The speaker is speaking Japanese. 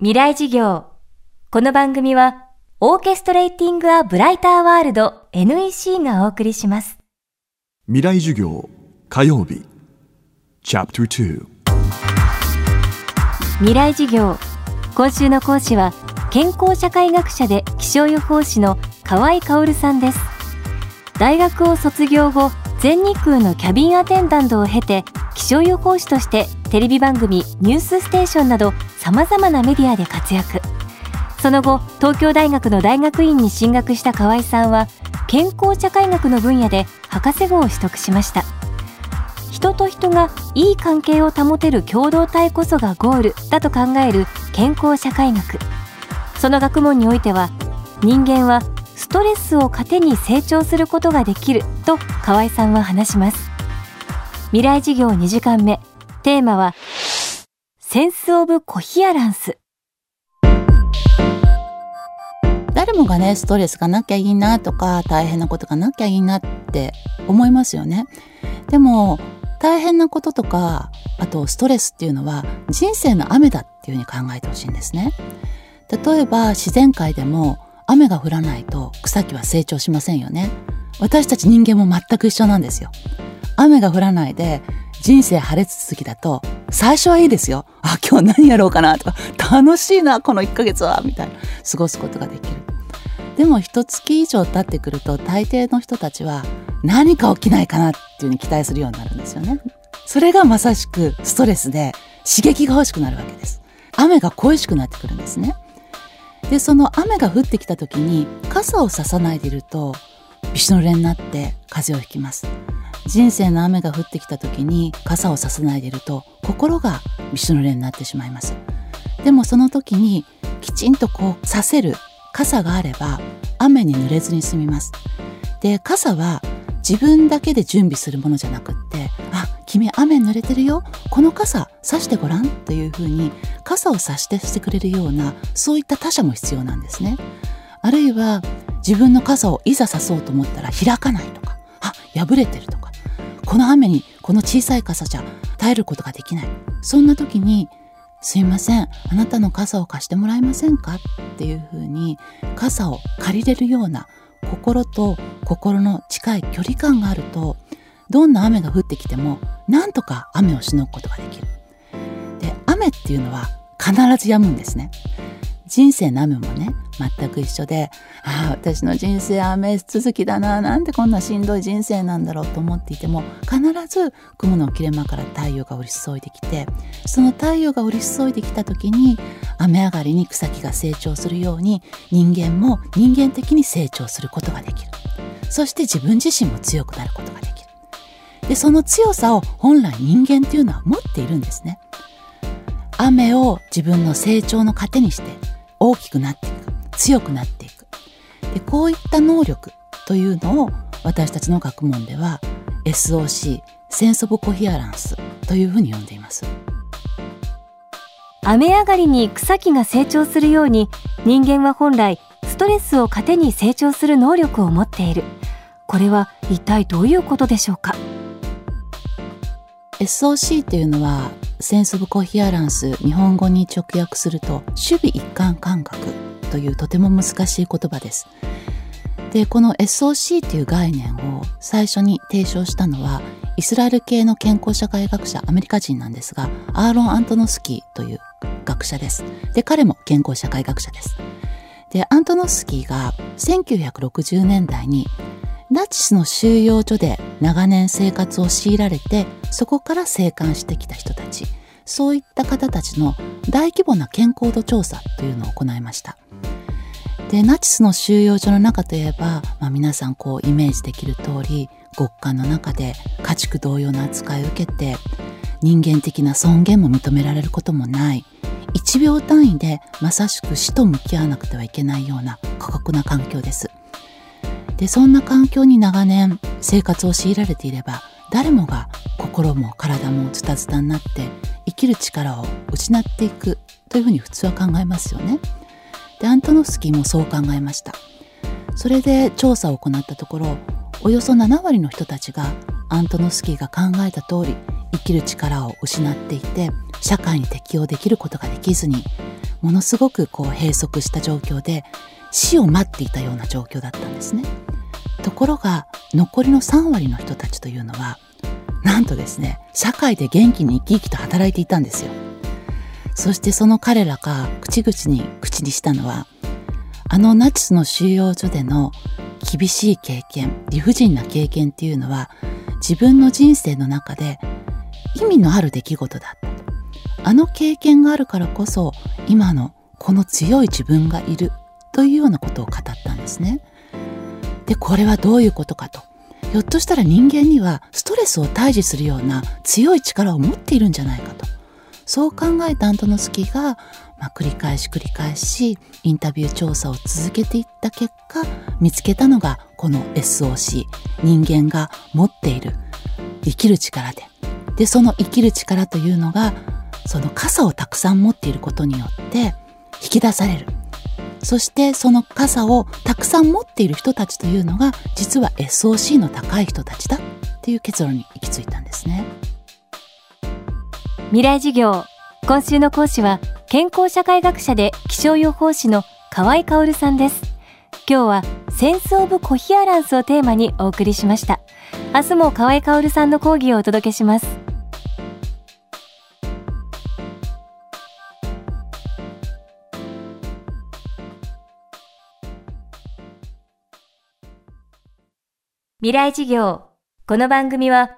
未来事業。この番組は、オーケストレーティング・ア・ブライター・ワールド NEC がお送りします。未来授業火曜日チャプター未来事業。今週の講師は、健康社会学者で気象予報士の河合薫さんです。大学を卒業後、全日空のキャビンアテンダントを経て、気象予報士としてテレビ番組「ニュースステーション」などさまざまなメディアで活躍。その後東京大学の大学院に進学した河合さんは健康社会学の分野で博士号を取得しました。人と人がいい関係を保てる共同体こそがゴールだと考える健康社会学。その学問においては人間はストレスを糧に成長することができると河合さんは話します。未来事業2時間目。テーマはセンスオブコヒアランス。誰もがねストレスがなきゃいいなとか大変なことがなきゃいいなって思いますよね。でも大変なこととかあとストレスっていうのは人生の雨だっていうふうに考えてほしいんですね。例えば自然界でも雨が降らないと草木は成長しませんよね。私たち人間も全く一緒なんですよ。雨が降らないで人生晴れ続きだと最初はいいですよ。あ今日何やろうかなとか楽しいなこの1ヶ月はみたいな過ごすことができる。でも一月以上経ってくると大抵の人たちは何か起きないかなっていうふうに期待するようになるんですよね。それがまさしくストレスで刺激が欲しくなるわけです。雨が恋しくなってくるんですね。でその雨が降ってきた時に傘をささないでいるとびしょ濡れになって風邪をひきます。人生の雨が降ってきた時に傘をささないでいると心がびしょ濡れになってしまいます。でもその時にきちんとこうさせる傘があれば雨に濡れずに済みます。で傘は自分だけで準備するものじゃなくってあ君雨濡れてるよこの傘さしてごらんというふうに傘をさしてしてくれるようなそういった他者も必要なんですね。あるいは自分の傘をいざさそうと思ったら開かないとかあ破れてるとかこの雨にこの小さい傘じゃ耐えることができない。そんな時にすいませんあなたの傘を貸してもらえませんか？っていうふうに傘を借りれるような心と心の近い距離感があるとどんな雨が降ってきてもなんとか雨をしのぐことができる。で雨っていうのは必ず止むんですね。人生の雨もね全く一緒でああ私の人生雨続きだななんでこんなしんどい人生なんだろうと思っていても必ず雲の切れ間から太陽が降り注いできてその太陽が降り注いできた時に雨上がりに草木が成長するように人間も人間的に成長することができる。そして自分自身も強くなることができる。でその強さを本来人間っていうのは持っているんですね。雨を自分の成長の糧にして大きくなっていく。強くなっていく。でこういった能力というのを私たちの学問では SOC センス・オブ・コヒアランスというふうに呼んでいます。雨上がりに草木が成長するように人間は本来ストレスを糧に成長する能力を持っている。これは一体どういうことでしょうか？SOC というのはセンス・オブ・コヒアランス日本語に直訳すると守備一貫感覚というとても難しい言葉です。でこの SOC という概念を最初に提唱したのはイスラエル系の健康社会学者アメリカ人なんですがアーロン・アントノスキーという学者です。で彼も健康社会学者です。でアントノスキーが1960年代にナチスの収容所で長年生活を強いられてそこから生還してきた人たち。そういった方たちの大規模な健康度調査というのを行いました。でナチスの収容所の中といえば、まあ、皆さんこうイメージできる通り極寒の中で家畜同様の扱いを受けて人間的な尊厳も認められることもない1秒単位でまさしく死と向き合わなくてはいけないような過酷な環境ですでそんな環境に長年生活を強いられていれば誰もが心も体もズタズタになって生きる力を失っていくというふうに普通は考えますよね。でアントノフスキーもそう考えました。それで調査を行ったところおよそ7割の人たちがアントノフスキーが考えた通り生きる力を失っていて社会に適応できることができずにものすごくこう閉塞した状況で死を待っていたような状況だったんですね。ところが残りの3割の人たちというのはなんとですね社会で元気に生き生きと働いていたんですよ。そしてその彼らが口々に口にしたのはあのナチスの収容所での厳しい経験理不尽な経験っていうのは自分の人生の中で意味のある出来事だったあの経験があるからこそ今のこの強い自分がいるというようなことを語ったんですね。でこれはどういうことかと。ひょっとしたら人間にはストレスを退治するような強い力を持っているんじゃないかと。そう考えたアントノスキーが、まあ、繰り返し繰り返しインタビュー調査を続けていった結果見つけたのがこの SOC 人間が持っている生きる力で。でその生きる力というのがその傘をたくさん持っていることによって引き出される。そしてその傘をたくさん持っている人たちというのが実は SOC の高い人たちだっていう結論に行き着いたんですね。未来授業。今週の講師は健康社会学者で気象予報士の河合薫さんです。今日はセンスオブコヒアランスをテーマにお送りしました。明日も河合薫さんの講義をお届けします。未来授業。この番組は